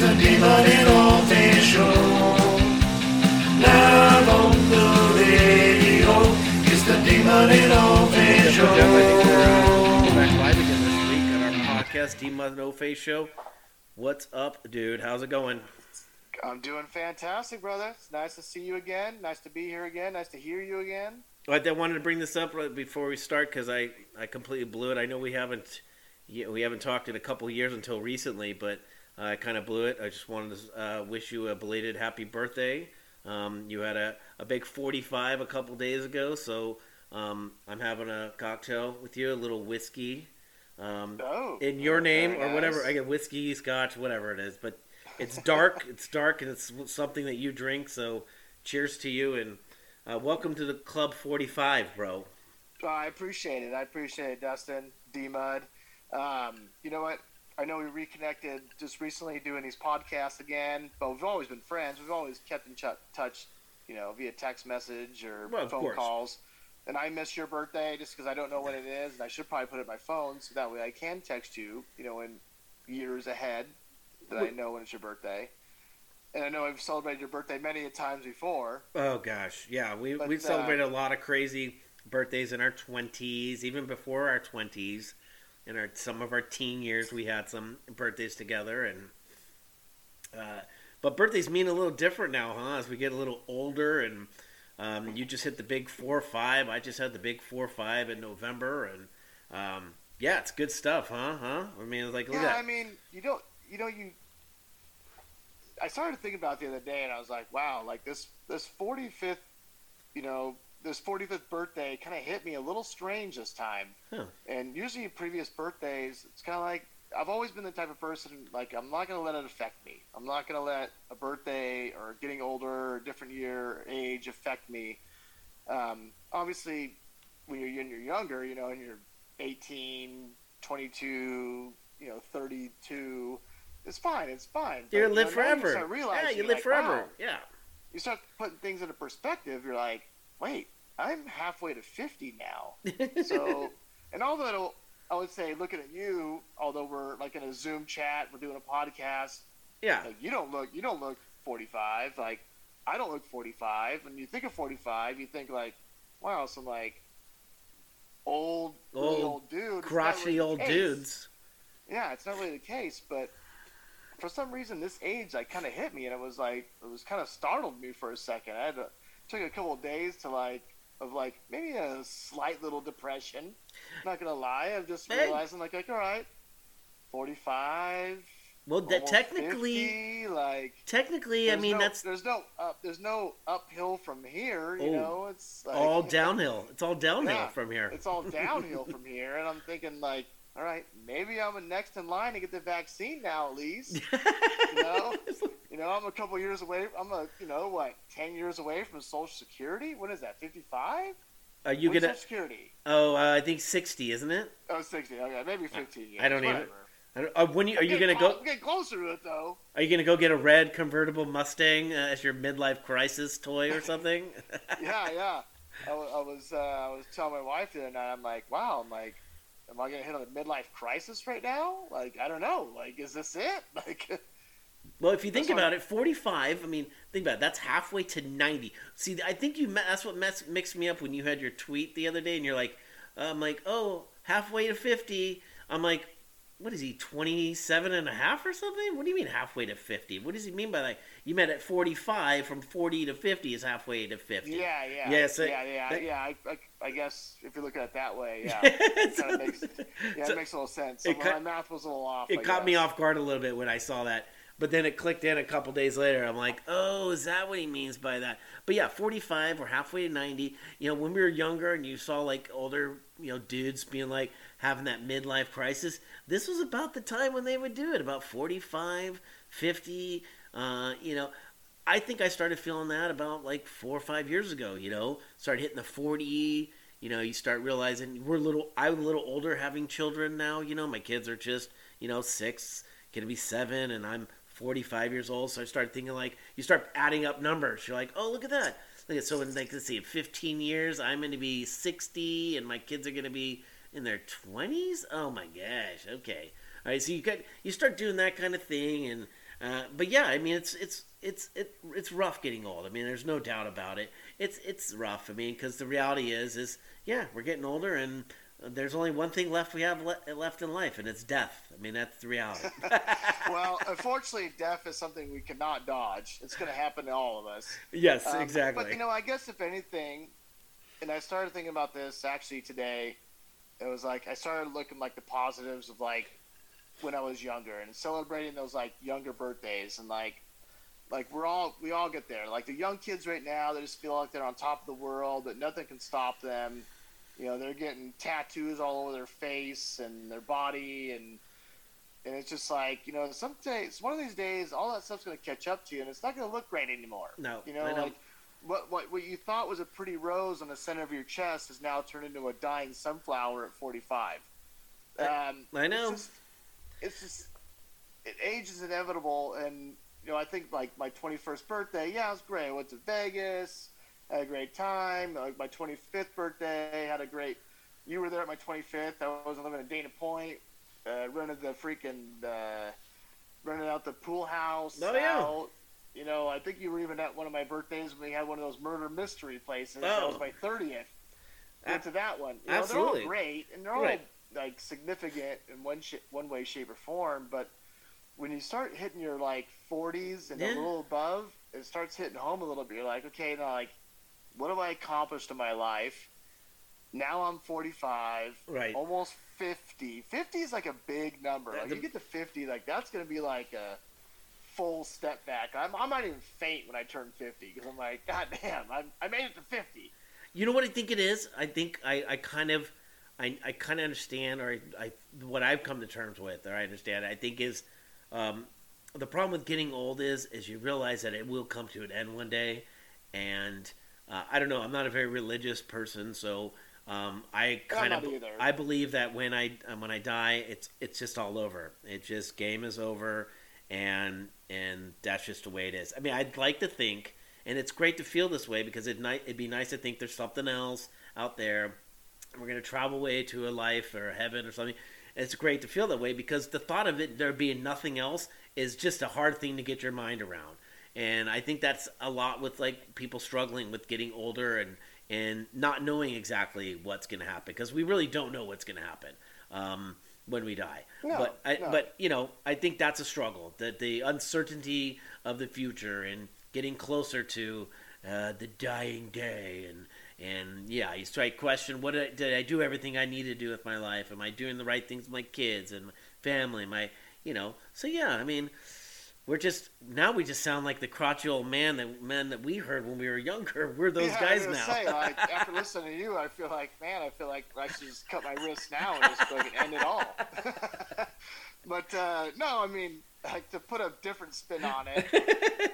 It's the D-Mud and Old Face Show. Live on the radio. It's the demon in all Old Face Joe, I think we're uh, Show. back live again this week on our podcast, D Mud No Face Show. What's up, dude? How's it going? I'm doing fantastic, brother. It's nice to see you again. Nice to be here again. Nice to hear you again. I I wanted to bring this up right before we start because I, I completely blew it. I know we haven't we haven't talked in a couple years until recently, but I kind of blew it. I just wanted to uh, wish you a belated happy birthday. Um, you had a, a big 45 a couple days ago, so um, I'm having a cocktail with you, a little whiskey. Um, Oh, in your name or whatever. nice. I get whiskey, scotch, whatever it is. But it's dark. it's dark, and it's something that you drink. So, cheers to you, and uh, welcome to the Club Forty Five, bro. Oh, I appreciate it. I appreciate it, Dustin, D Mud. Um, you know what? I know we reconnected just recently doing these podcasts again, but we've always been friends. We've always kept in ch- touch, you know, via text message or Well, phone calls. And I miss your birthday just because I don't know when it is, and I should probably put it in my phone so that way I can text you, you know, in years ahead that I know when it's your birthday. And I know I've celebrated your birthday many a times before. Oh gosh, yeah, we But, we've uh, celebrated a lot of crazy birthdays in our twenties, even before our twenties. In our some of our teen years, we had some birthdays together, and uh, but birthdays mean a little different now, huh? As we get a little older, and um, you just hit the big four or five. I just had the big four or five in November, and um, yeah, it's good stuff, huh? Huh? I mean, it's like yeah, I mean, you don't, you know, you. I started thinking about it the other day, and I was like, wow, like this, this forty fifth, you know, this forty fifth birthday kind of hit me a little strange this time. Huh. And usually, previous birthdays, it's kind of like I've always been the type of person like I'm not gonna let it affect me. I'm not gonna let a birthday or getting older, or different year, age affect me. Um, obviously, when you're, when you're younger, you know, and you're 18, 22, you know, 32, it's fine. It's fine. You But, live know, now you forever. Yeah, you like, live forever. wow, Yeah. you start putting things into perspective. You're like, wait, I'm halfway to 50 now. So, and although I would say, looking at you, although we're like in a Zoom chat, we're doing a podcast, yeah. like you don't look, you don't look 45. Like I don't look 45. When you think of 45, you think like, wow, some like old, really Old, old dude. Crotchety really old case. dudes. Yeah, it's not really the case, but for some reason, this age like kind of hit me, and it was like it was kind of startled me for a second. I had to took a couple of days to like of like maybe a slight little depression. not gonna lie, I'm just realizing like like all right, forty five. Well, that technically, 50, like technically, I mean no, that's there's no up there's no uphill from here. You Oh. know, it's like, all downhill. It's all downhill Yeah. from here. It's all downhill from here, and I'm thinking like, all right, maybe I'm next in line to get the vaccine now at least. You know, you know, I'm a couple years away. I'm a, you know, what, ten years away from Social Security? What is that? Fifty-five? Are you What's gonna? Social Security? Oh, uh, I think sixty, isn't it? Oh, 60. Okay, maybe fifteen. Years, I don't even- whatever. I don't, uh, when you, are I'm you gonna clo- go? I'm getting closer to it though. Are you gonna go get a red convertible Mustang uh, as your midlife crisis toy or something? Yeah, yeah. I, I was, uh, I was telling my wife the other night. I'm like, wow. I'm like, am I gonna hit a midlife crisis right now? Like, I don't know. Like, is this it? Like, Well, if you think That's about it, 45, I mean, think about it, that's halfway to 90. See, I think you that's what mess, mixed me up when you had your tweet the other day and you're like, I'm like, oh, halfway to 50. I'm like, what is he, 27 and a half or something? What do you mean halfway to 50? What does he mean by that? You meant at 45, from 40 to 50 is halfway to 50. yeah, yeah, Yeah, so- yeah, yeah, that- yeah. I, I, I guess if you look at it that way, yeah. So- makes- Yeah, so it makes a little sense. it my cut- math was a little off. it I caught me off guard a little bit when I saw that. But then it clicked in a couple days later. I'm like, oh, is that what he means by that? But yeah, 45 or halfway to 90. You know, when we were younger and you saw like older, you know, dudes being like having that midlife crisis, this was about the time when they would do it, about 45, 50. Uh, you know, I think I started feeling that about like four or five years ago. You know, started hitting the 40. You know, you start realizing we're a little. I'm a little older, having children now. You know, my kids are just you know six, gonna be seven, and I'm 45 years old. So I started thinking like you start adding up numbers. You're like, oh, look at that. Look at so in like let's see, 15 years, I'm going to be 60, and my kids are going to be in their 20s. Oh my gosh. Okay. All right. So you got you start doing that kind of thing, and Uh, but yeah, I mean, it's it's it's it, it's rough getting old. I mean, there's no doubt about it. It's it's rough. I mean, because the reality is is yeah, we're getting older, and there's only one thing left we have le- left in life, and it's death. I mean, that's the reality. well, unfortunately, death is something we cannot dodge. It's going to happen to all of us. yes, Um, exactly. But you know, I guess if anything, and I started thinking about this actually today. It was like I started looking like the positives of like when I was younger and celebrating those like younger birthdays and like like we're all we all get there. Like the young kids right now, they just feel like they're on top of the world, that nothing can stop them. You know, they're getting tattoos all over their face and their body and and it's just like, you know, some days one of these days all that stuff's gonna catch up to you and it's not gonna look great anymore. no, You know. like what, what what you thought was a pretty rose on the center of your chest is now turned into a dying sunflower at 45. Um, I know. It's just, it's just it, age is inevitable, and you know I think like my 21st birthday, yeah, it was great. I went to Vegas, had a great time. Like my 25th birthday, had a great. You were there at my 25th. I was living in Dana Point. Uh, rented the freaking uh, rented out the pool house. Oh, yeah. out. You know, I think you were even at one of my birthdays when we had one of those murder mystery places. That Oh. was my 30th. Went to that one. You know, Absolutely. They're all great, and they're all Right. like significant in one sh- one way, shape, or form. But when you start hitting your like 40s and Yeah. a little above, it starts hitting home a little bit. You're like, okay, now like, what have I accomplished in my life? Now I'm 45, Right. almost 50. 50 is like a big number. Like the- you get to 50, like that's gonna be like a full step back. I'm, I might even faint when I turn 50 because I'm like, God damn, I'm, I made it to 50. You know what I think it is? I think I, I kind of I, I kind of understand or I, I what I've come to terms with or I understand I think is um, the problem with getting old is is you realize that it will come to an end one day and uh, I don't know I'm not a very religious person so um, I kind of. I believe that when I um, when I die it's it's just all over it just game is over and and that's just the way it is I mean I'd like to think and it's great to feel this way because it ni- it'd be nice to think there's something else out there. We're going to travel away to a life or heaven or something. It's great to feel that way because the thought of it there being nothing else is just a hard thing to get your mind around. And I think that's a lot with like people struggling with getting older and and not knowing exactly what's going to happen because we really don't know what's going to happen um, when we die. No, but I, no. but you know, I think that's a struggle. That the uncertainty of the future and getting closer to uh, the dying day and and yeah, you strike question: What did I, did I do? Everything I need to do with my life? Am I doing the right things with my kids and my family? My you know, so yeah. I mean, we're just now we just sound like the crotchety old man that men that we heard when we were younger. We're those yeah, guys now. Say, like, after listening to you, I feel like, man, I feel like I should just cut my wrist now and just fucking end it all. but uh, no, I mean, like to put a different spin on it.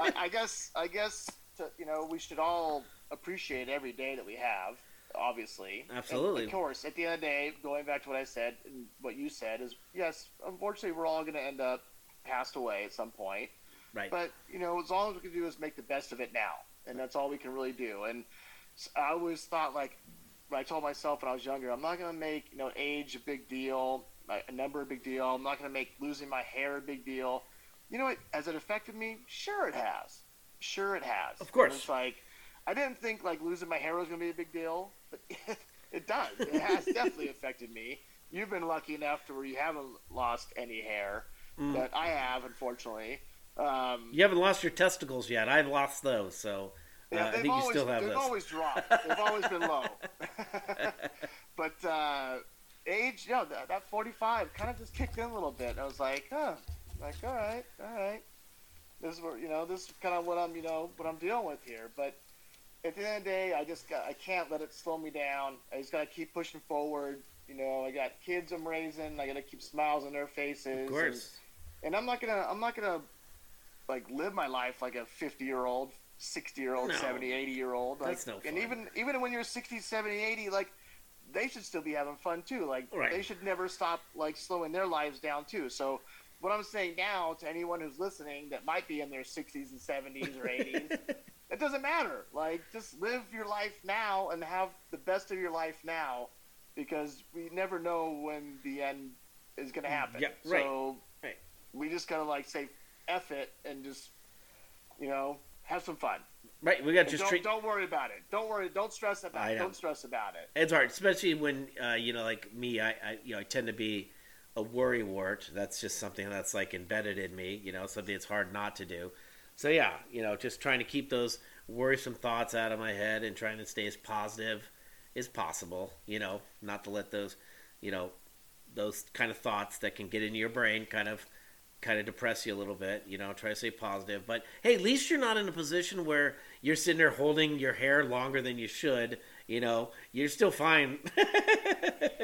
I, I guess, I guess, to, you know, we should all appreciate every day that we have. Obviously, And, Absolutely. of course, at the end of the day, going back to what I said and what you said is, yes, unfortunately, we're all going to end up passed away at some point. right. But you know, as long as we can do is make the best of it now, and that's all we can really do. And I always thought like, when I told myself when I was younger, I'm not going to make you know age a big deal, a number a big deal. I'm not going to make losing my hair a big deal. You know what? Has it affected me? Sure, it has. Sure, it has. Of course. And It's like I didn't think like losing my hair was going to be a big deal, but it does. It has definitely affected me. You've been lucky enough to where you haven't lost any hair, Mm. but I have, unfortunately. Um, you haven't lost your testicles yet. I've lost those, so uh, Yeah, I think always, you still have they've those. always dropped. They've always been low. but uh, age, you know, that, that 45 kind of just kicked in a little bit. I was like, huh, like, all right, all right. This is where, you know, this is kind of what I'm, you know, what I'm dealing with here. But at the end of the day, I just got, I can't let it slow me down. I just got to keep pushing forward. You know, I got kids I'm raising. I got to keep smiles on their faces. Of course. and I'm not gonna I'm not gonna like live my life like a 50 year old, 60 year old, No. 70, 80 year old. Like, That's no fun. And even even when you're 60, 70, 80, like they should still be having fun too. Like Right. they should never stop like slowing their lives down too. So what I'm saying now to anyone who's listening that might be in their 60s and 70s or 80s, it doesn't matter. Like just live your life now and have the best of your life now because we never know when the end is going to happen. Yeah, right. So Right. We just gotta like say F it and just, you know, have some fun. Right, we got to just don't, treat. don't worry about it. Don't worry. Don't stress about it. Don't stress about it. It's hard, especially when uh, you know, like me. I, I, you know, I tend to be a worry wart. That's just something that's like embedded in me. You know, something that's hard not to do. So yeah, you know, just trying to keep those worrisome thoughts out of my head and trying to stay as positive as possible. You know, not to let those, you know, those kind of thoughts that can get into your brain kind of kind of depress you a little bit you know try to stay positive but hey at least you're not in a position where you're sitting there holding your hair longer than you should you know you're still fine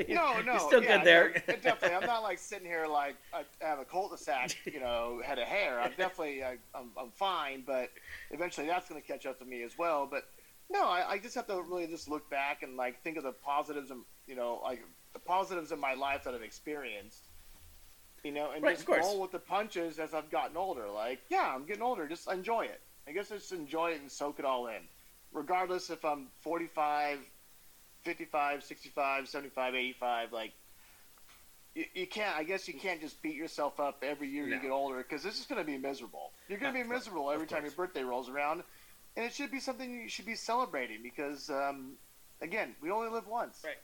No, no, you're still yeah, good there no, definitely, I'm not like sitting here like I have a cul-de-sac, you know, head of hair. I'm definitely, I, I'm, I'm fine, but eventually that's going to catch up to me as well. But no, I, I just have to really just look back and like think of the positives and you know, like the positives in my life that I've experienced. You know, and Right, just roll with the punches as I've gotten older. Like, yeah, I'm getting older. Just enjoy it. I guess just enjoy it and soak it all in, regardless if I'm 45, 55, 65, 75, 85. Like, you, you can't. I guess you can't just beat yourself up every year No. you get older because this is going to be miserable. You're going to be miserable every time your birthday rolls around, and it should be something you should be celebrating because, um, again, we only live once, Right.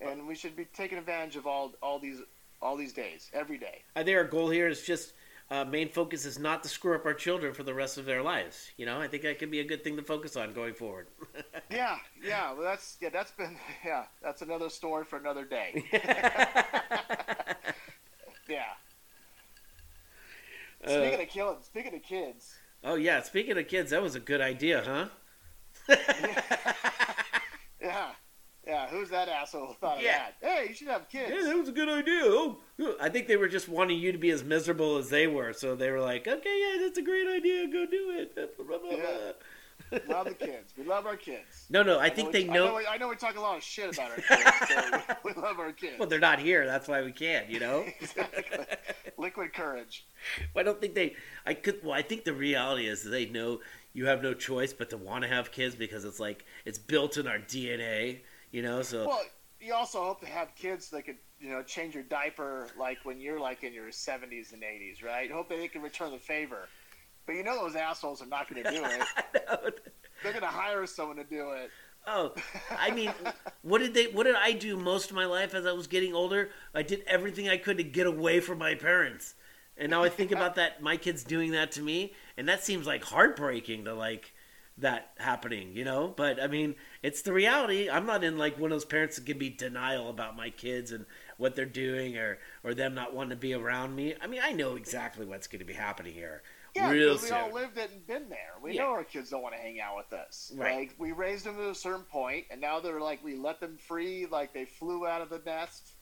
And we should be taking advantage of all all these all these days, every day. I think our goal here is just uh, main focus is not to screw up our children for the rest of their lives. You know, I think that could be a good thing to focus on going forward. Yeah, yeah. Well, that's yeah. That's been yeah. That's another story for another day. Yeah. Speaking Uh, of killing, speaking of kids, oh yeah, speaking of kids, that was a good idea, huh? yeah, yeah. Yeah, who's that asshole thought Yeah. of that? Hey, you should have kids. Yeah, that was a good idea. Oh, I think they were just wanting you to be as miserable as they were, so they were like, "Okay, yeah, that's a great idea. Go do it." Blah, blah, blah, Yeah. love the kids. We love our kids. No, no, I think we, they I know. know, we, I know we talk a lot of shit about our kids. we, we love our kids. Well, they're not here. That's why we can't. You know. exactly. Liquid courage. I don't think they. I could. Well, I think the reality is they know you have no choice but to want to have kids because it's like it's built in our DNA. You know. So Well, you also hope to have kids that could, you know, change your diaper like when you're like in your 70s and 80s, right? Hope that they can return the favor. But you know those assholes are not going to do it. They're going to hire someone to do it. Oh, I mean, what did they? What did I do most of my life as I was getting older? I did everything I could to get away from my parents, and now I think about that. My kids doing that to me, and that seems like heartbreaking to like that happening, you know. But I mean, it's the reality. I'm not in like one of those parents that can be denial about my kids and what they're doing, or or them not wanting to be around me. I mean, I know exactly what's going to be happening here. Yeah, real we soon. all lived it and been there. We Yeah. know our kids don't want to hang out with us. Right. Like we raised them to a certain point, and now they're like we let them free, like they flew out of the nest,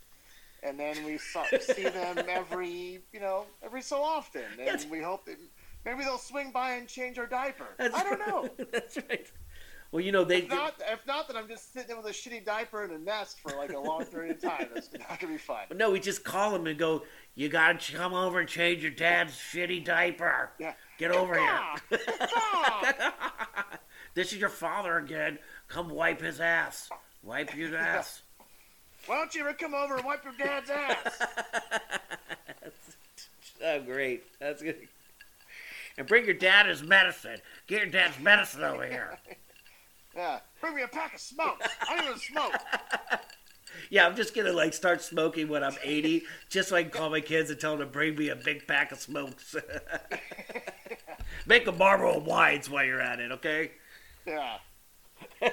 and then we saw, see them every, you know, every so often, and we hope that maybe they'll swing by and change our diaper. That's I don't right. know. That's right. Well, you know they. If not, if not, then I'm just sitting there with a shitty diaper in a nest for like a long period of time. That's not gonna be fun. No, we just call him and go, You gotta come over and change your dad's shitty diaper. Yeah. Get over here. This is your father again. Come wipe his ass. Wipe your ass. Why don't you ever come over and wipe your dad's ass? oh, great. That's good. And bring your dad his medicine. Get your dad's medicine over here. Yeah, bring me a pack of smokes. I don't even smoke. Yeah, I'm just gonna like start smoking when I'm 80, just so I can call my kids and tell them to bring me a big pack of smokes. Make a Marlboro wines while you're at it, okay? Yeah.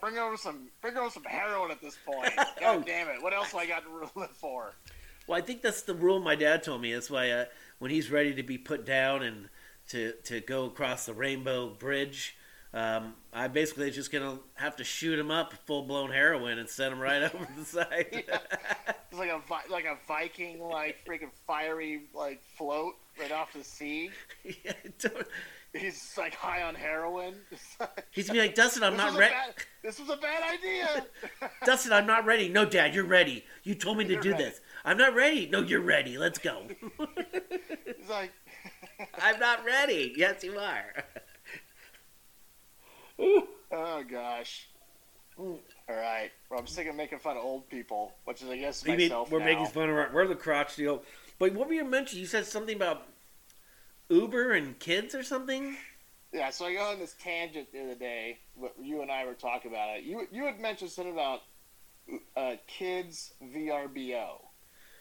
bring over some bring over some heroin at this point. God Oh. damn it. What else do I got to live for? Well, I think that's the rule my dad told me. That's why uh, when he's ready to be put down and to to go across the Rainbow Bridge, um, I basically just gonna have to shoot him up full blown heroin and send him right over the side. It's like a vi- like a Viking like freaking fiery like float right off the sea. Yeah, don't- He's like high on heroin. he's gonna be like, Dustin, I'm this, not ready. this was a bad idea. Dustin, I'm not ready. No, Dad, you're ready. You told me to You're do ready. this. I'm not ready. No, you're ready. Let's go. He's like, I'm not ready. Yes, you are. Oh gosh. All right. Well, I'm sick of making fun of old people, which is I guess mean myself we're now. making fun of our, we're the crotch deal. But what were you mentioning? You said something about Uber and kids or something? Yeah, so I go on this tangent the other day. You and I were talking about it. You you had mentioned something about uh, kids VRBO.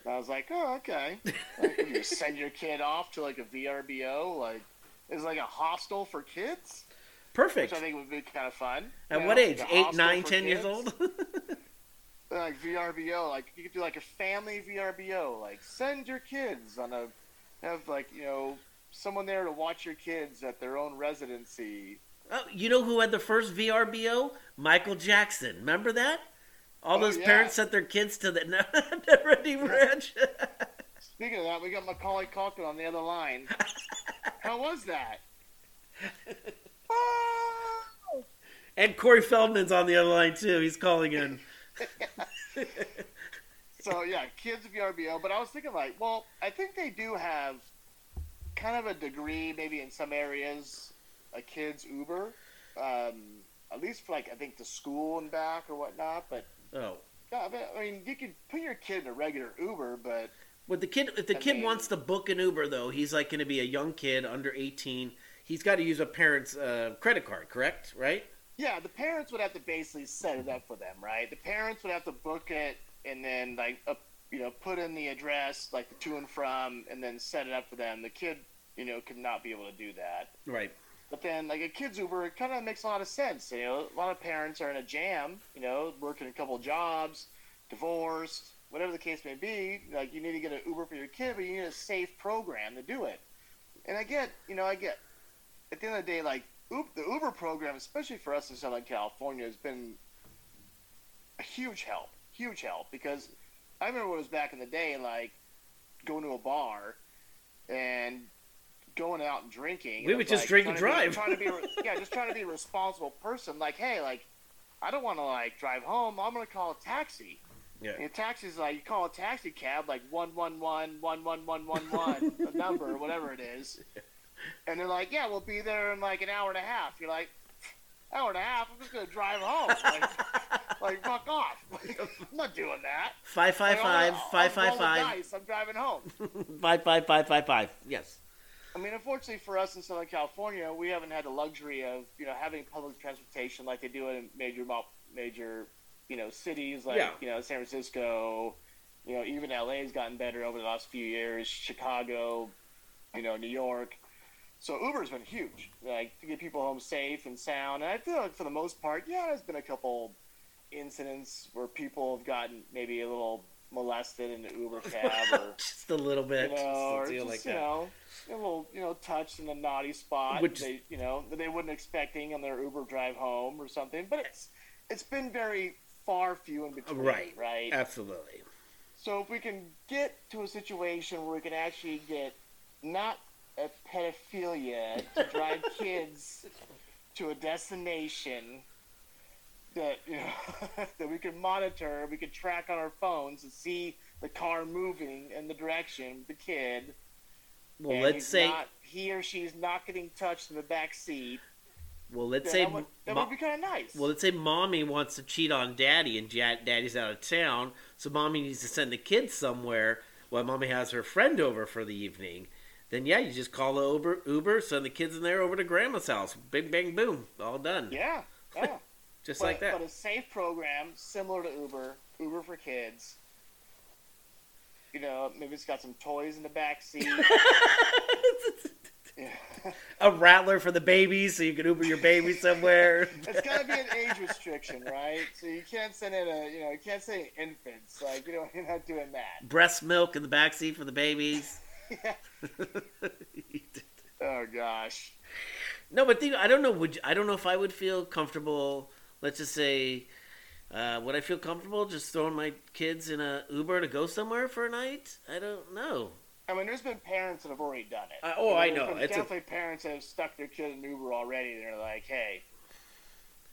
And I was like, oh, okay. Like, you send your kid off to like a VRBO, like it's like a hostel for kids, Perfect. which I think would be kind of fun. At you what know, age? Eight, nine, ten years old? like VRBO, like you could do like a family VRBO, like send your kids on a have like you know someone there to watch your kids at their own residency. oh, you know who had the first VRBO? Michael Jackson. Remember that? All Oh, those yeah. parents sent their kids to the Never Ranch. Speaking of that, we got Macaulay Culkin on the other line. How was that? And Corey Feldman's on the other line too. He's calling in. So yeah, kids of VRBO. But I was thinking like, well, I think they do have kind of a degree, maybe in some areas, a kids Uber. Um, at least for like I think the school and back or whatnot. But Oh. yeah, I mean- you could put your kid in a regular Uber, but With the kid, if the I kid mean- wants to book an Uber, though, he's like going to be a young kid under eighteen. He's got to use a parent's uh, credit card, correct? Right? Yeah, the parents would have to basically set it up for them, right? The parents would have to book it and then like uh, you know put in the address, like the to and from, and then set it up for them. The kid, you know, could not be able to do that. Right. But then like a kids Uber, it kind of makes a lot of sense. You know, a lot of parents are in a jam. You know, working a couple jobs, divorced, whatever the case may be. Like you need to get an Uber for your kid, but you need a safe program to do it. And I get, you know, I get. At the end of the day, like the Uber program, especially for us in Southern California, has been a huge help. Huge help because I remember when it was back in the day, like going to a bar and going out and drinking. We and would just like drink and be- drive. trying to be, yeah, just trying to be a responsible person. Like, hey, like, I don't want to like drive home. I'm gonna call a taxi. Yeah. And taxi's like you call a taxi cab like one one one one one one one one a number whatever it is, and they're like, yeah, we'll be there in like an hour and a half. You're like, hour and a half? I'm just gonna drive home. Like, like fuck off. Like, I'm not doing that. Five five Like, five I'll- five I'll five roll the five dice. I'm driving home. five five five five five. Yes. I mean, unfortunately for us in Southern California, we haven't had the luxury of you know having public transportation like they do in major major you know cities like Yeah. you know San Francisco. You know, even LA's gotten better over the last few years. Chicago, you know, New York. So Uber's been huge, like to get people home safe and sound. And I feel like for the most part, yeah, there's been a couple incidents where people have gotten maybe a little molested in the Uber cab or just a little bit. you know, a or just, like you that. know, a little, you know, touched in a naughty spot, Which- they, you know, that they wouldn't expecting on their Uber drive home or something. But it's it's been very far few in between, Right. Right. Absolutely. So if we can get to a situation where we can actually get not a pedophilia to drive kids to a destination that you know that we can monitor, we can track on our phones and see the car moving in the direction of the kid. Well, and let's say. not, he or she's not getting touched in the back seat. well, let's say. that would, that mo- would be kind of nice. Well, let's say mommy wants to cheat on daddy and ja- daddy's out of town, so mommy needs to send the kids somewhere while mommy has her friend over for the evening. Then, yeah, you just call the Uber, Uber send the kids in there over to grandma's house. Bing, bang, boom. All done. yeah, yeah. Just but, like that. But a safe program similar to Uber, Uber for kids. You know, maybe it's got some toys in the back seat. yeah. a rattler for the babies so you can Uber your baby somewhere. It's got to be an age restriction, right? So you can't send in a, you know, you can't send infants. Like, you know, you're not doing that. Breast milk in the back seat for the babies. Oh gosh. No, but the, I don't know. Would you, I don't know if I would feel comfortable. Let's just say, uh, would I feel comfortable just throwing my kids in a Uber to go somewhere for a night? I don't know. I mean, there's been parents that have already done it. Uh, oh, I know. It's a- definitely parents that have stuck their kid in Uber already. They're like, hey,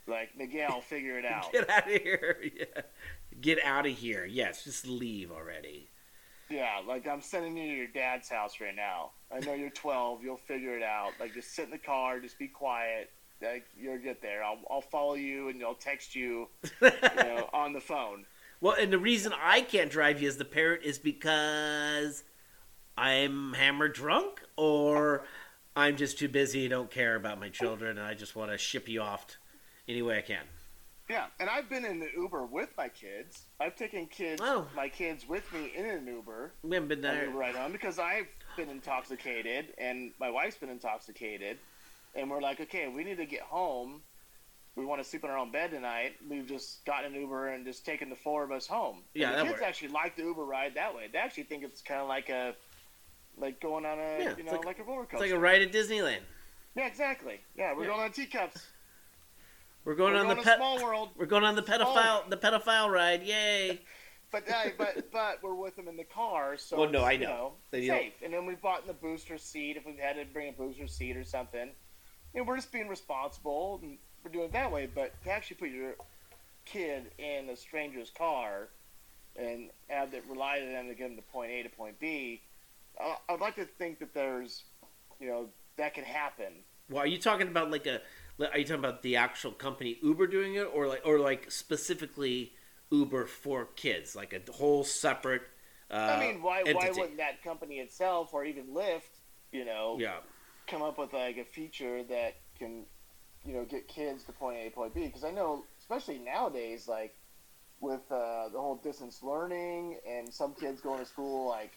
like Miguel, figure it out. Get out of here! Yeah. Get out of here! Yes, just leave already. Yeah, like I'm sending you to your dad's house right now. I know you're 12. You'll figure it out. Like just sit in the car, just be quiet. Like you'll get there. I'll I'll follow you and I'll text you, you know, on the phone. Well, and the reason I can't drive you as the parent is because I'm hammered drunk, or I'm just too busy, don't care about my children, and I just want to ship you off t- any way I can. Yeah, and I've been in the Uber with my kids. I've taken kids, Oh. my kids, with me in an Uber. We haven't been on there. Uber ride home because I've been intoxicated and my wife's been intoxicated, and we're like, okay, we need to get home. We want to sleep in our own bed tonight. We've just gotten an Uber and just taken the four of us home. And Yeah, the kids works. actually like the Uber ride that way. They actually think it's kind of like a, like going on a, Yeah, you know, like- like, a roller coaster. It's like a ride at Disneyland. yeah, exactly. Yeah, we're Yeah. going on teacups. We're going we're on going the pet. Small World. We're going on the pedophile the pedophile ride. Yay! But uh, but but we're with them in the car, so Well, no, I you know. You don't- safe. And then we bought in the booster seat if we've had to bring a booster seat or something. You know, we're just being responsible and we're doing it that way. But to actually put your kid in a stranger's car and have it rely on them to get them to point A to point B, uh, I'd like to think that there's, you know, that could happen. Well, are you talking about like a? Are you talking about the actual company Uber doing it, or like, or like specifically Uber for kids, like a whole separate? Uh, I mean, why why wouldn't that company itself or even Lyft, you know, Yeah, come up with like a feature that can, you know, get kids to point A to point B. Because I know, especially nowadays, like with uh, the whole distance learning and some kids going to school like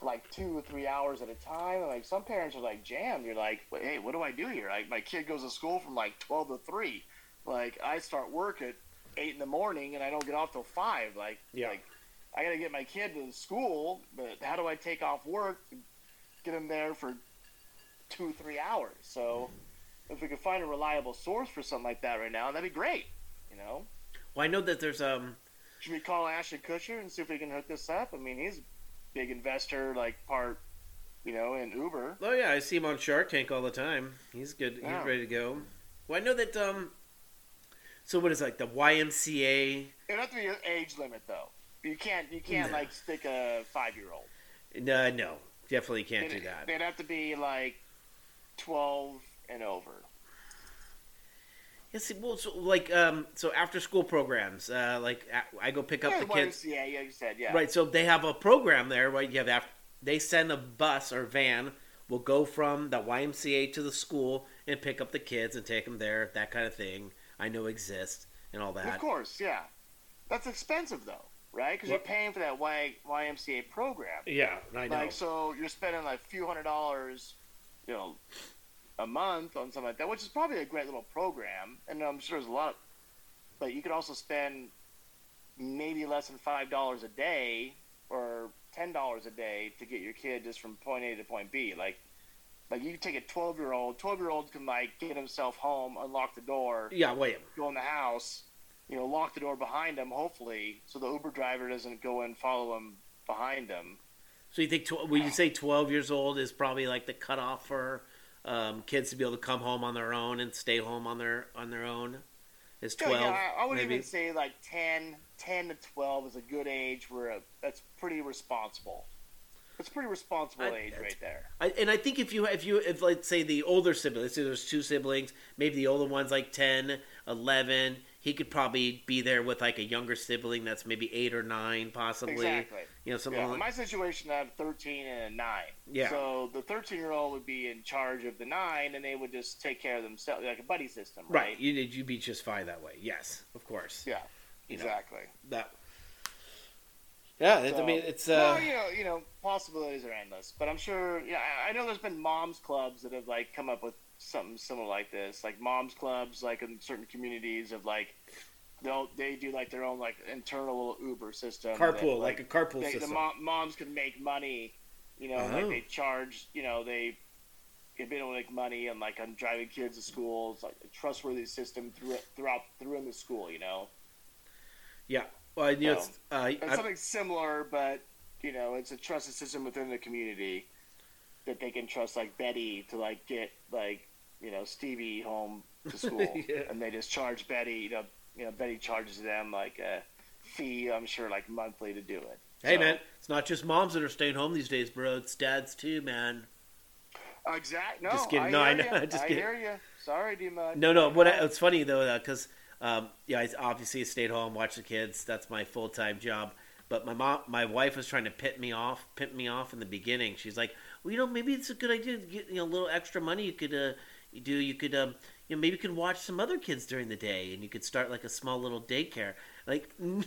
for like two or three hours at a time. And like some parents are like jammed. You're like, "Wait, hey, what do I do here? Like my kid goes to school from like twelve to three. Like I start work at eight in the morning and I don't get off till five. Like, Yeah. like I got to get my kid to school, but how do I take off work to get him there for two, or three hours? So if we could find a reliable source for something like that right now, that'd be great. You know, well, I know that there's um. should we call Ashton Kutcher and see if we can hook this up? I mean, he's big investor, like part, you know, in Uber. Oh yeah, I see him on Shark Tank all the time. He's good. Yeah. He's ready to go. Well, I know that um. So what is it, like the YMCA? It'd have to be an age limit though. You can't, you can't No. like stick a five year old. No, no, definitely can't do that. They'd have to be like twelve and over. Yeah, well, so, like um, so after school programs, uh, like I go pick up yeah, the kids. Yeah, yeah, you said yeah. Right, so they have a program there, right? You have af they send a bus or van will go from the YMCA to the school and pick up the kids and take them there. That kind of thing I know exists and all that. Of course, yeah. That's expensive though, right? Because you're paying for that y- YMCA program. Yeah, I know. Like, so you're spending like a few hundred dollars, you know, a month on something like that, which is probably a great little program. And I'm sure there's a lot, but you could also spend maybe less than five dollars a day or ten dollars a day to get your kid just from point A to point B. Like, like you take a twelve year old. Twelve year old can like get himself home, unlock the door, yeah, wait. go in the house, you know, lock the door behind him, hopefully, so the Uber driver doesn't go and follow him behind him. So you think tw- would you say twelve years old is probably like the cutoff for um, kids to be able to come home on their own and stay home on their on their own? Is Yeah, twelve? yeah, I, I would maybe? even say like 10, 10 to 12 is a good age where a, that's pretty responsible. It's a pretty responsible I- age right there. I, and I think if you if you if let's say the older sibling, let's say there's two siblings, maybe the older one's like 10, 11, he could probably be there with like a younger sibling that's maybe eight or nine, possibly. Exactly. You know, something Yeah, like my situation, I have 13 and a 9. Yeah. So the 13 year old would be in charge of the 9, and they would just take care of themselves, like a buddy system, right. right? You you'd be just fine that way. Yes, of course. Yeah, You know. exactly. That. Yeah, that's I mean it's well, uh you know, you know, possibilities are endless. But I'm sure, yeah, I- I know there's been moms clubs that have like come up with something similar like this, like moms clubs, like in certain communities of like they'll they do like their own like internal little Uber system. carpool that, like, a carpool they, the system. mom, moms can make money, you know, Oh. like they charge, you know, they they've been able to make money and like on driving kids to school. It's like a trustworthy system through throughout through in the school, you know. yeah. Well, you know, No. it's, uh, It's I- something similar, but you know, it's a trusted system within the community that they can trust, like Betty, to like get like you know Stevie home to school, Yeah. and they just charge Betty. You know, you know Betty charges them like a fee, I'm sure, like monthly to do it. hey So- man, it's not just moms that are staying home these days, bro. It's dads too, man. Exactly. No, Just kidding. I No, I hear know. ya. Just I kidding. hear you. Sorry, Dima. No, no. What I, it's funny though, because um, yeah, I obviously stayed home, watched the kids. That's my full time job. But my mom, my wife was trying to pit me off, pit me off in the beginning. She's like, "Well, you know, maybe it's a good idea to get you know a little extra money. You could uh, you do, you could um, you know, maybe you could watch some other kids during the day, and you could start like a small little daycare. Like, no,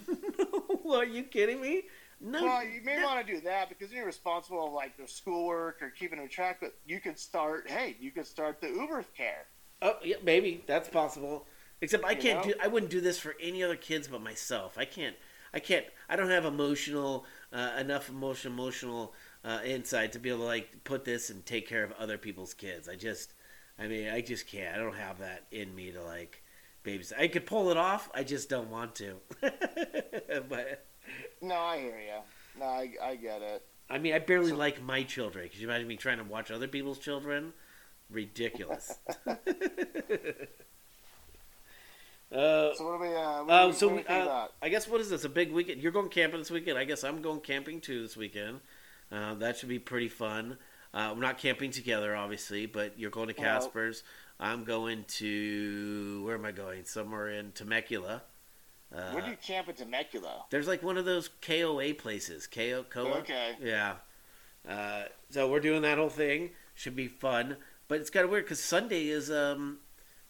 are you kidding me? No. Well, you may that- want to do that because you're responsible of like their schoolwork or keeping them track. But you could start. Hey, you could start the Uber care. Oh, yeah, maybe that's possible. Except I You can't know? do. I wouldn't do this for any other kids but myself. I can't. I can't. I don't have emotional uh, enough emotion, emotional uh, insight to be able to like put this and take care of other people's kids. I just. I mean, I just can't. I don't have that in me to like babysit. I could pull it off. I just don't want to. but No, I hear you. No, I, I get it. I mean, I barely So- like my children. Could you imagine me trying to watch other people's children? Ridiculous. uh, So what do we? Uh, what Uh, we, so we, uh? I guess what is this? A big weekend? You're going camping this weekend. I guess I'm going camping too this weekend. Uh, that should be pretty fun. Uh, we're not camping together, obviously, but you're going to. Casper's. I'm going to where am I going? Somewhere in Temecula. Uh, Where do you camp in Temecula? there's like one of those KOA places. KO Koa. Okay. Yeah. Uh, so we're doing that whole thing. Should be fun, but it's kind of weird because Sunday is um,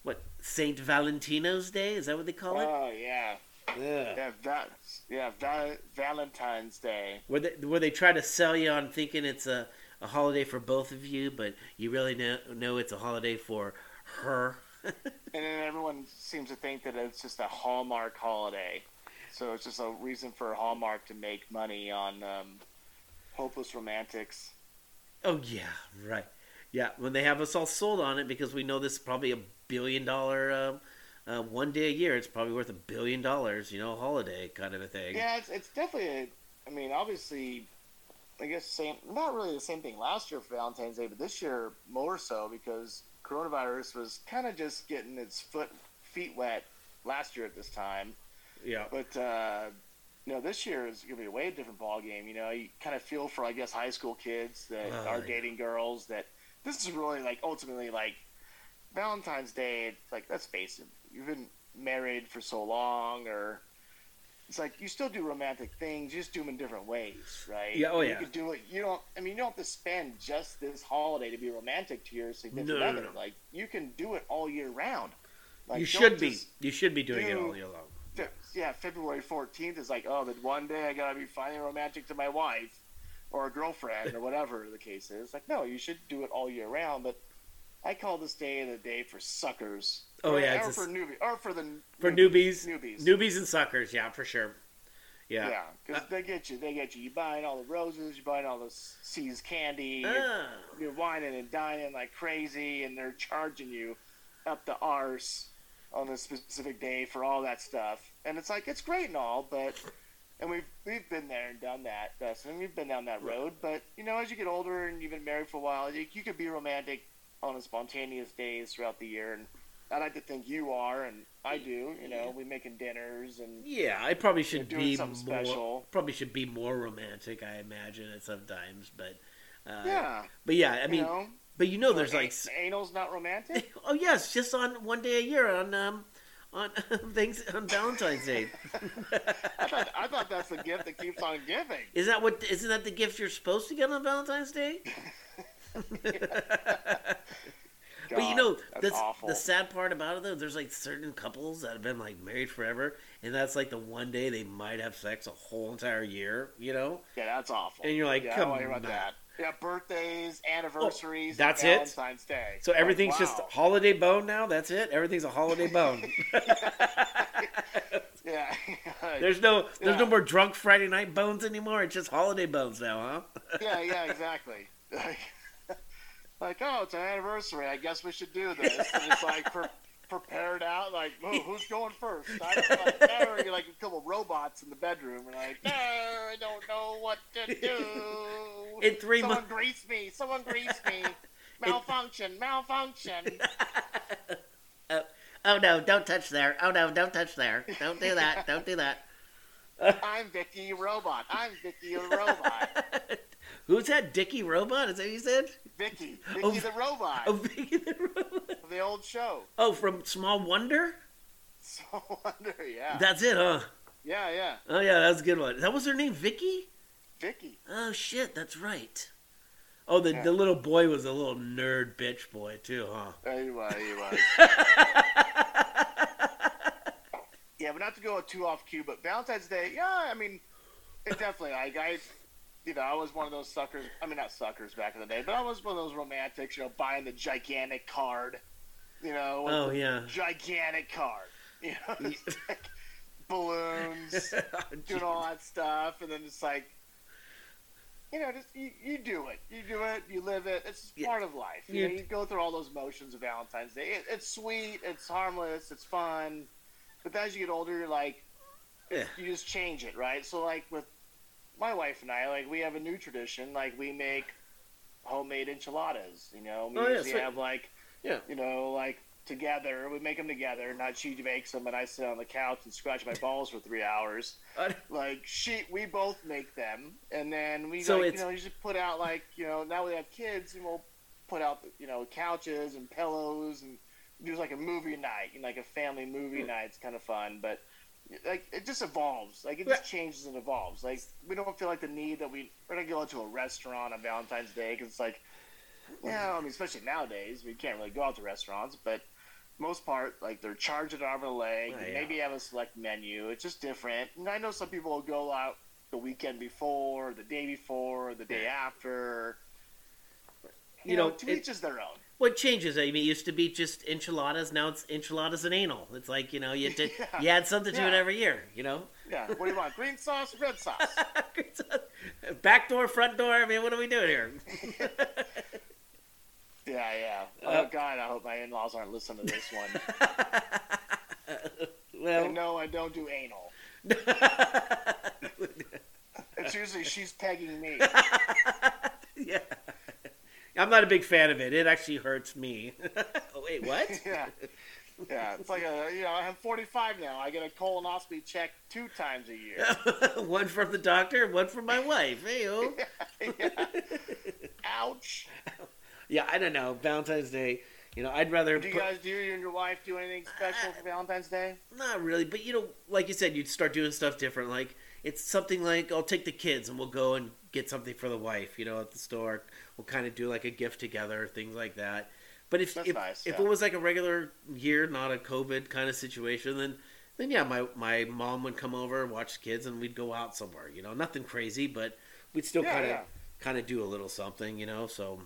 what Saint Valentino's Day? Is that what they call it? Oh yeah, yeah. yeah, that, yeah, Val- Valentine's Day. Where they where they try to sell you on thinking it's a, a holiday for both of you, but you really know, know it's a holiday for her. And then everyone seems to think that it's just a Hallmark holiday. So it's just a reason for Hallmark to make money on um, hopeless romantics. oh yeah, right. Yeah, when they have us all sold on it because we know this is probably a billion dollar um, uh, one day a year. It's probably worth a billion dollars. You know, holiday kind of a thing. Yeah, it's, it's definitely. A, I mean, obviously, I guess same. Not really the same thing last year for Valentine's Day, but this year more so because coronavirus was kind of just getting its foot feet wet last year at this time. Yeah. But uh, you know, this year is going to be a way different ball game. You know, you kind of feel for I guess high school kids that Oh, are dating girls. That this is really like ultimately like Valentine's Day. Like let's face it, you've been married for so long, or it's like you still do romantic things. You just do them in different ways, right? Yeah, oh, yeah. you could do it. You don't. I mean, you don't have to spend just this holiday to be romantic to your significant No, no, other. no. Like you can do it all year round. Like, you should be. You should be doing it all year long. Fe- yeah, February 14th is like, oh, the one day I gotta be finally romantic to my wife or a girlfriend or whatever the case is. Like, no, you should do it all year round. But I call this day the day for suckers. Oh, yeah, or it's for s- newbie, or for the For newbies, newbies, newbies and suckers. Yeah, for sure. Yeah. yeah, because they get you, they get you. You buying all the roses, you buying all the s- C's candy, you're, Ah. you're wining and dining like crazy, and they're charging you up the arse on this specific day for all that stuff. And it's like it's great and all, but and we've we've been there and done that, Dustin. We've been down that road. But you know, as you get older and you've been married for a while, you, you could be romantic on a spontaneous days throughout the year. And I like to think you are, and I do. You know, we making dinners and Yeah, I probably should be more. special. Probably should be more romantic. I imagine at sometimes, but uh, yeah, But yeah, I mean, you know, but you know, there's like, anal's not romantic. oh yes, just on one day a year on um on things on Valentine's Day. I thought I thought that's the gift that keeps on giving. Is that what? Isn't that the gift you're supposed to get on Valentine's Day? But you know, that's that's awful. the sad part about it though. There's like certain couples that have been like married forever, and that's like the one day they might have sex a whole entire year. You know? Yeah, that's awful. And you're like, yeah, come I don't hear about on. that. Yeah, birthdays, oh, anniversaries, that's and it? Valentine's Day. So everything's Like, just holiday bone now. That's it. Everything's a holiday bone. yeah. there's no there's no more drunk Friday night bones anymore. It's just holiday bones now, huh? yeah, yeah, exactly. Like, oh, it's an anniversary. I guess we should do this. And it's like pre- prepared out. Like, oh, who's going first? I don't like, no, you're like a couple robots in the bedroom. And like, no, I don't know what to do. In three Someone months- grease me. Someone grease me. Malfunction. Malfunction. Oh, oh no! Don't touch there. Oh no! Don't touch there. Don't do that. Don't do that. I'm Vicky Robot. I'm Vicky Robot. Who's that? Dickie Robot? Is that what you said? Vicky. Vicky Oh, the Robot. Oh, Vicky the Robot. of the old show. Oh, from Small Wonder. So wonder, yeah. That's it, huh? Yeah, yeah. Oh yeah, that's a good one. That was her name, Vicky. Vicky. Oh shit, that's right. Oh, the Yeah. the little boy was a little nerd bitch boy too, huh? Uh, he was. He was. yeah, but not to go too off cue, but Valentine's Day, yeah, I mean, it definitely, like, I, you know, I was one of those suckers. I mean, not suckers back in the day, but I was one of those romantics, you know, buying the gigantic card, you know, Oh yeah. gigantic card, you know, it's like balloons, oh, doing all that stuff, and then it's like, you know, just you, you do it, you do it, you live it. It's Yeah. part of life. You, know, You- go through all those motions of Valentine's Day. It, it's sweet, it's harmless, it's fun, but then as you get older, you're like, Yeah. you just change it, right? So like with my wife and I, like we have a new tradition. Like we make homemade enchiladas. You know, we Oh, usually sweet. have like, Yeah. you know, like together. We make them together. Not she makes them, and I sit on the couch and scratch my balls for three hours. Like she, we both make them, and then we So like, you know you just put out like you know now we have kids and we'll put out you know couches and pillows and do like a movie night, you know, like a family movie Hmm. night. It's kind of fun, but like it just evolves. Like it just changes and evolves. Like we don't feel like the need that we we're gonna go to a restaurant on Valentine's Day because it's like, yeah, I mean, especially nowadays we can't really go out to restaurants, but most part like they're charged at arm and leg. And yeah. Maybe have a select menu. It's just different. And I know some people will go out the weekend before, the day before, the day after. You, You know, know, to it- each is their own. What changes? I mean, it used to be just enchiladas. Now it's enchiladas and anal. It's like you know, you to, Yeah. you add something to it every year. You know, Yeah. What do you want? Green sauce, red sauce. back door, front door. I mean, what are we doing here? Yeah, yeah. Oh Uh, God, I hope my in-laws aren't listening to this one. well, And no, I don't do anal. It's usually she's pegging me. yeah. I'm not a big fan of it. It actually hurts me. oh, wait, what? yeah. Yeah, it's like a you know I'm 45 now. I get a colonoscopy check two times a year. one from the doctor, one from my wife. Hey, yeah. Ouch. Yeah, I don't know. Valentine's Day. You know, I'd rather. Do you put- guys do you and your wife do anything special for Valentine's Day? Uh, not really, but you know, like you said, you'd start doing stuff different. Like it's something like I'll take the kids and we'll go and get something for the wife. You know, at the store, we'll kind of do like a gift together, things like that. But if That's if, nice, if yeah. it was like a regular year, not a COVID kind of situation, then then yeah, my my mom would come over, watch the kids, and we'd go out somewhere. You know, nothing crazy, but we'd still kind of kind of do a little something. You know, so.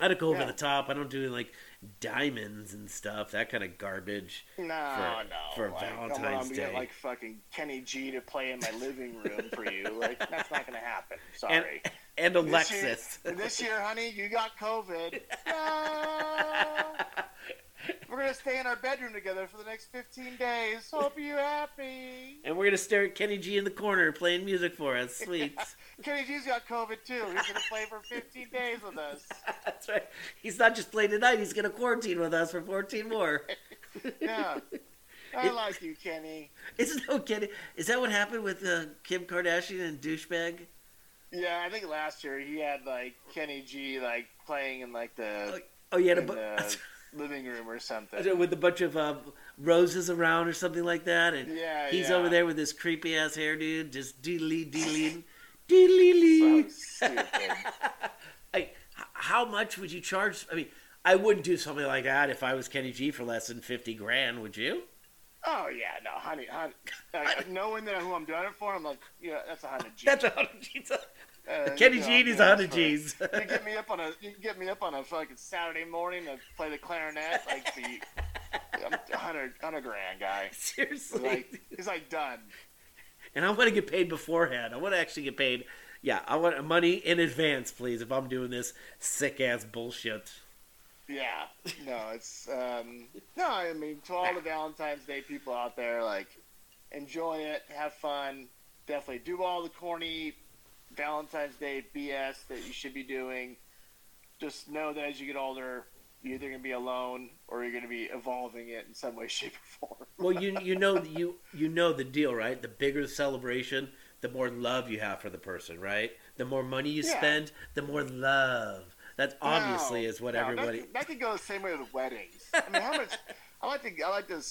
I don't go over Yeah. the top. I don't do like diamonds and stuff. That kind of garbage. No, For- no. for like, Valentine's we get Day. like fucking Kenny G to play in my living room for you. Like that's not gonna happen. Sorry. And This Alexis. year, this year, honey, you got COVID. No. We're gonna stay in our bedroom together for the next 15 days. Hope you're happy. And we're gonna stare at Kenny G in the corner playing music for us. Sweet. Kenny G's got COVID too. He's gonna play for 15 days with us. That's right. He's not just playing tonight. He's gonna quarantine with us for 14 more. Yeah. I like you, Kenny. Isn't no kidding? Is that what happened with uh, Kim Kardashian and douchebag? Yeah, I think last year he had like Kenny G like playing in like the, Oh, had a bu- the living room or something. with a bunch of uh, roses around or something like that, and Yeah, he's yeah. over there with this creepy ass hairdo, just doodly doodly doodly. So. Like, how much would you charge? I mean, I wouldn't do something like that if I was Kenny G for less than 50 grand, would you? Oh yeah, no, honey, honey. Like, knowing that who I'm doing it for, I'm like, yeah, that's a hundred G. That's a hundred G's. Uh, Kenny G yeah, a hundred. G's. You get me up on a, you get me up on a fucking Saturday morning to play the clarinet, like the, I'm a hundred, hundred grand guy. Seriously. like, he's like done. and I want to get paid beforehand. I want to actually get paid. Yeah, I want money in advance, please, if I'm doing this sick ass bullshit. Yeah, no, it's um, no. I mean, to all the Valentine's Day people out there, like, enjoy it, have fun. Definitely do all the corny Valentine's Day BS that you should be doing. Just know that as you get older, you're either gonna be alone or you're gonna be evolving it in some way, shape, or form. Well, you you know you you know the deal, right? The bigger the celebration, the more love you have for the person, right? The more money you Yeah. spend, the more love. That obviously No, is what no, everybody. That, that could go the same way with weddings. I mean, how much? I like to I like to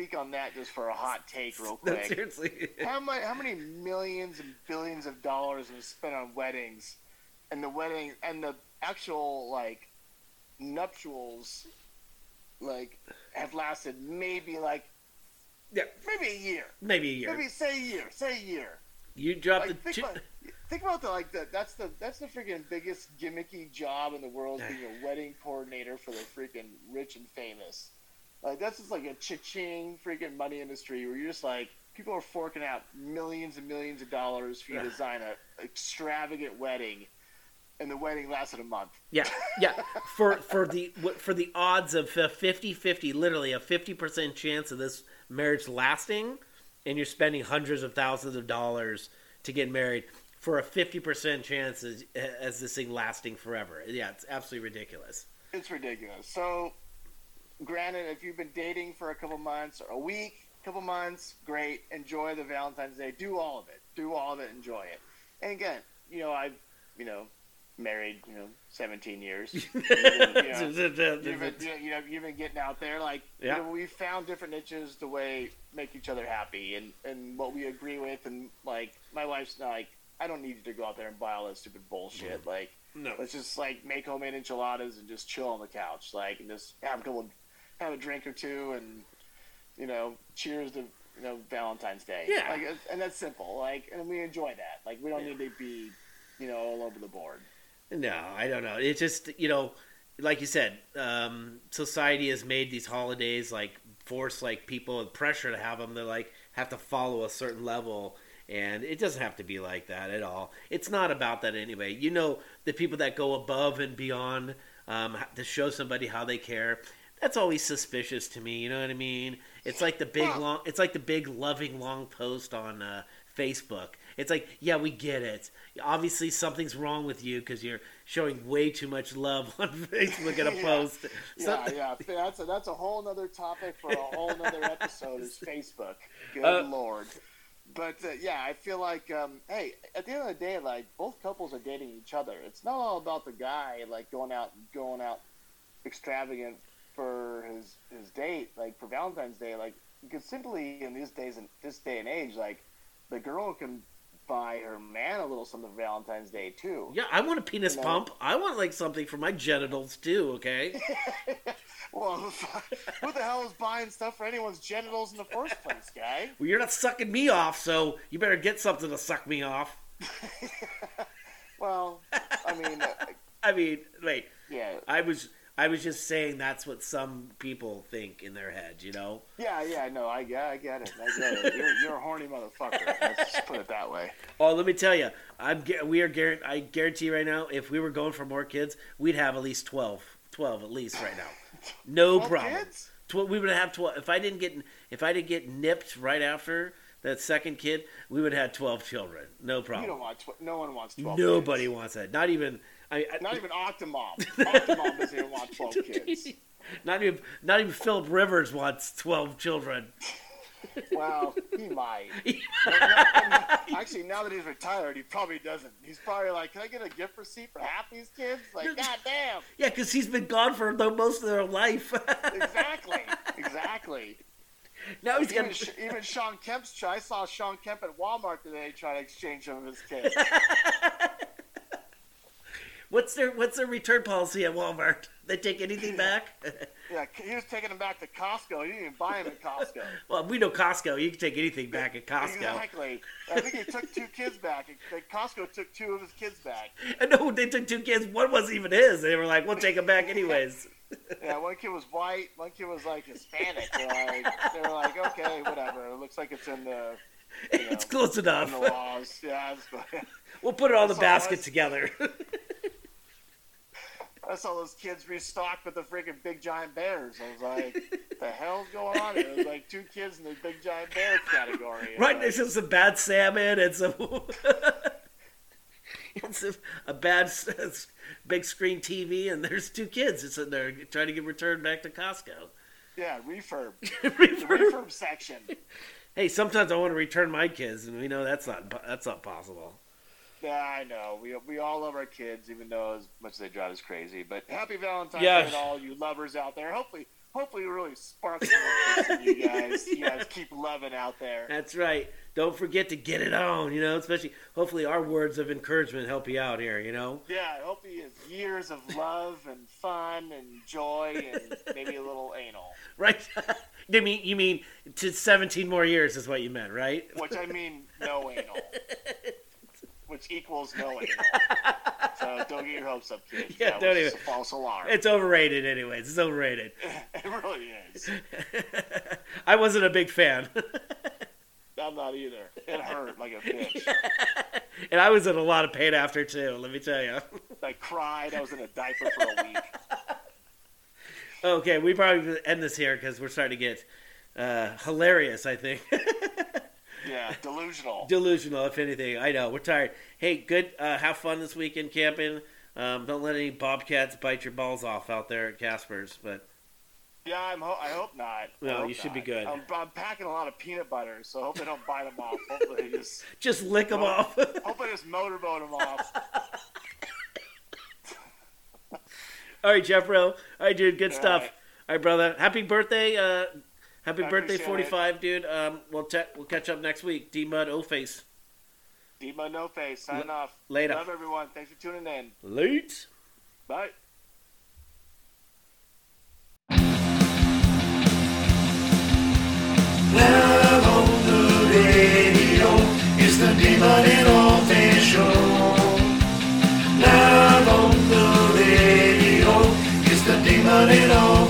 speak on that just for a hot take, real No, quick. seriously. how much? How many millions and billions of dollars is spent on weddings, and the wedding and the actual like nuptials, like have lasted maybe like Yeah, maybe a year. maybe a year. Maybe say a year. Say a year. You drop Like, the. think, about, think about the like the that's the that's the freaking biggest gimmicky job in the world being a wedding coordinator for the freaking rich and famous. Like that's just like a cha-ching freaking money industry where you're just like people are forking out millions and millions of dollars for you to design a extravagant wedding, and the wedding lasted a month. Yeah, yeah. For for the for the odds of a 50-50, literally a fifty percent chance of this marriage lasting, and you're spending hundreds of thousands of dollars to get married for a fifty percent chance as, as this thing lasting forever. Yeah, it's absolutely ridiculous. It's ridiculous. So, granted, if you've been dating for a couple months or a week, couple months, great. Enjoy the Valentine's Day. Do all of it. Do all of it. Enjoy it. And again, you know, I've, you know, married, you know, 17 years. You've been, you know, you've been, you know, you know, you've been getting out there. Like, Yeah. you know, we found different niches to way make each other happy and, and what we agree with. And, like, my wife's not like, I don't need you to go out there and buy all that stupid bullshit. Like, no. Let's just like make homemade enchiladas and just chill on the couch, like and just have a couple, have a drink or two, and you know, cheers to you know Valentine's Day. Yeah. like and that's simple. Like, and we enjoy that. Like, we don't need to be, you know, all over the board. No, I don't know. It just you know, like you said, um, society has made these holidays like force like people with pressure to have them. They like have to follow a certain level, and it doesn't have to be like that at all. It's not about that anyway. You know, the people that go above and beyond um, to show somebody how they care. That's always suspicious to me. You know what I mean? It's like the big long. It's like the big loving long post on uh, Facebook. It's like, yeah, we get it. Obviously, something's wrong with you because you're showing way too much love on Facebook in a Yeah. post. So- Yeah, yeah. That's a, that's a whole nother topic for a whole nother episode. Is Facebook? Good Uh, lord. But uh, yeah, I feel like um, hey, at the end of the day, like both couples are dating each other. It's not all about the guy like going out going out extravagant for his his date, like for Valentine's Day. Like you could simply in these days in this day and age, like the girl can buy her man a little something for Valentine's Day too. yeah, I want a penis No. pump. I want like something for my genitals too. Okay. Well, who the hell is buying stuff for anyone's genitals in the first place, guy? well, you're not sucking me off, so you better get something to suck me off. Well, I mean, I mean, wait. yeah, I was I was just saying that's what some people think in their head. You know. yeah, yeah. No, I, get- I get it. I get it. You're, you're a horny motherfucker. Let's just put it that way. Oh, let me tell you, I'm we are guarant- I guarantee right now, if we were going for more kids, we'd have at least 12, 12 at least right now. No problem. kids? Tw- we would have twelve. If I didn't get if I didn't get nipped right after that second kid, we would have twelve children. No problem. You don't want. Tw- no one wants twelve. Nobody Kids. wants that. Not even. I, Not even Octomom. Octomom doesn't even want twelve kids. Not even. Not even Philip Rivers wants twelve children. Well, he might. Actually, now that he's retired, he probably doesn't. He's probably like, "Can I get a gift receipt for half these kids?" Like, God damn. Yeah, because he's been gone for the most of their life. Exactly. Exactly. now he's Even, gonna. Even Shawn Kemp's. I saw Sean Kemp at Walmart today trying to exchange some of his kids. What's their What's their return policy at Walmart? They take anything back? Yeah, he was taking them back to Costco. He didn't even buy them at Costco. well, we know Costco. You can take anything back at Costco. Exactly. I think he took two kids back. Costco took two of his kids back. I know they took two kids. One wasn't even his. They were like, "We'll take them back anyways." Yeah, one kid was white, one kid was like Hispanic. They're like, they were like, okay, whatever. It looks like it's in the, you know, it's close enough. Yeah, it's, We'll put it all in the basket together. I saw those kids restocked with the freaking big giant bears. I was like, the hell's going on here? It was like two kids in the big giant bear category. right Like, next to some bad salmon and some. It's a, a bad big screen TV, and there's two kids that's in there trying to get returned back to Costco. yeah, refurb. The refurb section. hey, sometimes I want to return my kids, and we know that's not that's not possible. Yeah, I know. We, we all love our kids, even though as much as they drive us crazy. But happy Valentine's Yeah. Day to all you lovers out there. Hopefully, hopefully it really spark some you guys. You guys keep loving out there. That's right. Don't forget to get it on. You know, especially hopefully our words of encouragement help you out here. You know. Yeah, I hope he has years of love and fun and joy and maybe a little anal. Right. you mean you mean to 17 more years is what you meant, right? Which I mean no anal. Which equals no anal. So don't get your hopes up, kids. Yeah, that don't was even- just a false alarm. It's overrated, anyways. It's overrated. it really is. I wasn't a big fan, I'm not either. It hurt like a bitch. and I was in a lot of pain after too. Let me tell you. I cried. I was in a diaper for a week. Okay, we probably end this here because we're starting to get uh, hilarious. I think Yeah, delusional. delusional, if anything. I know we're tired. Hey, good. Uh, have fun this weekend camping. Um, don't let any bobcats bite your balls off out there at Casper's. But Yeah, I'm ho- I hope not. I No, hope you should be good. I'm, I'm packing a lot of peanut butter, so I hope they don't bite them off. Hopefully, they just just lick them off. hope they just motorboat them off. All right, Jeff Rowe. All right, dude. Good All stuff. right. All right, brother. Happy birthday. Uh, Happy birthday, 45, dude. Um, we'll, te- we'll catch up next week. D Mud O Face. D Mud O Face, Signing L- off. Later. Love everyone. Thanks for tuning in. Late. Bye. Love on the radio, is the D Mud and O Face show. Live on the radio, is the D Mud and O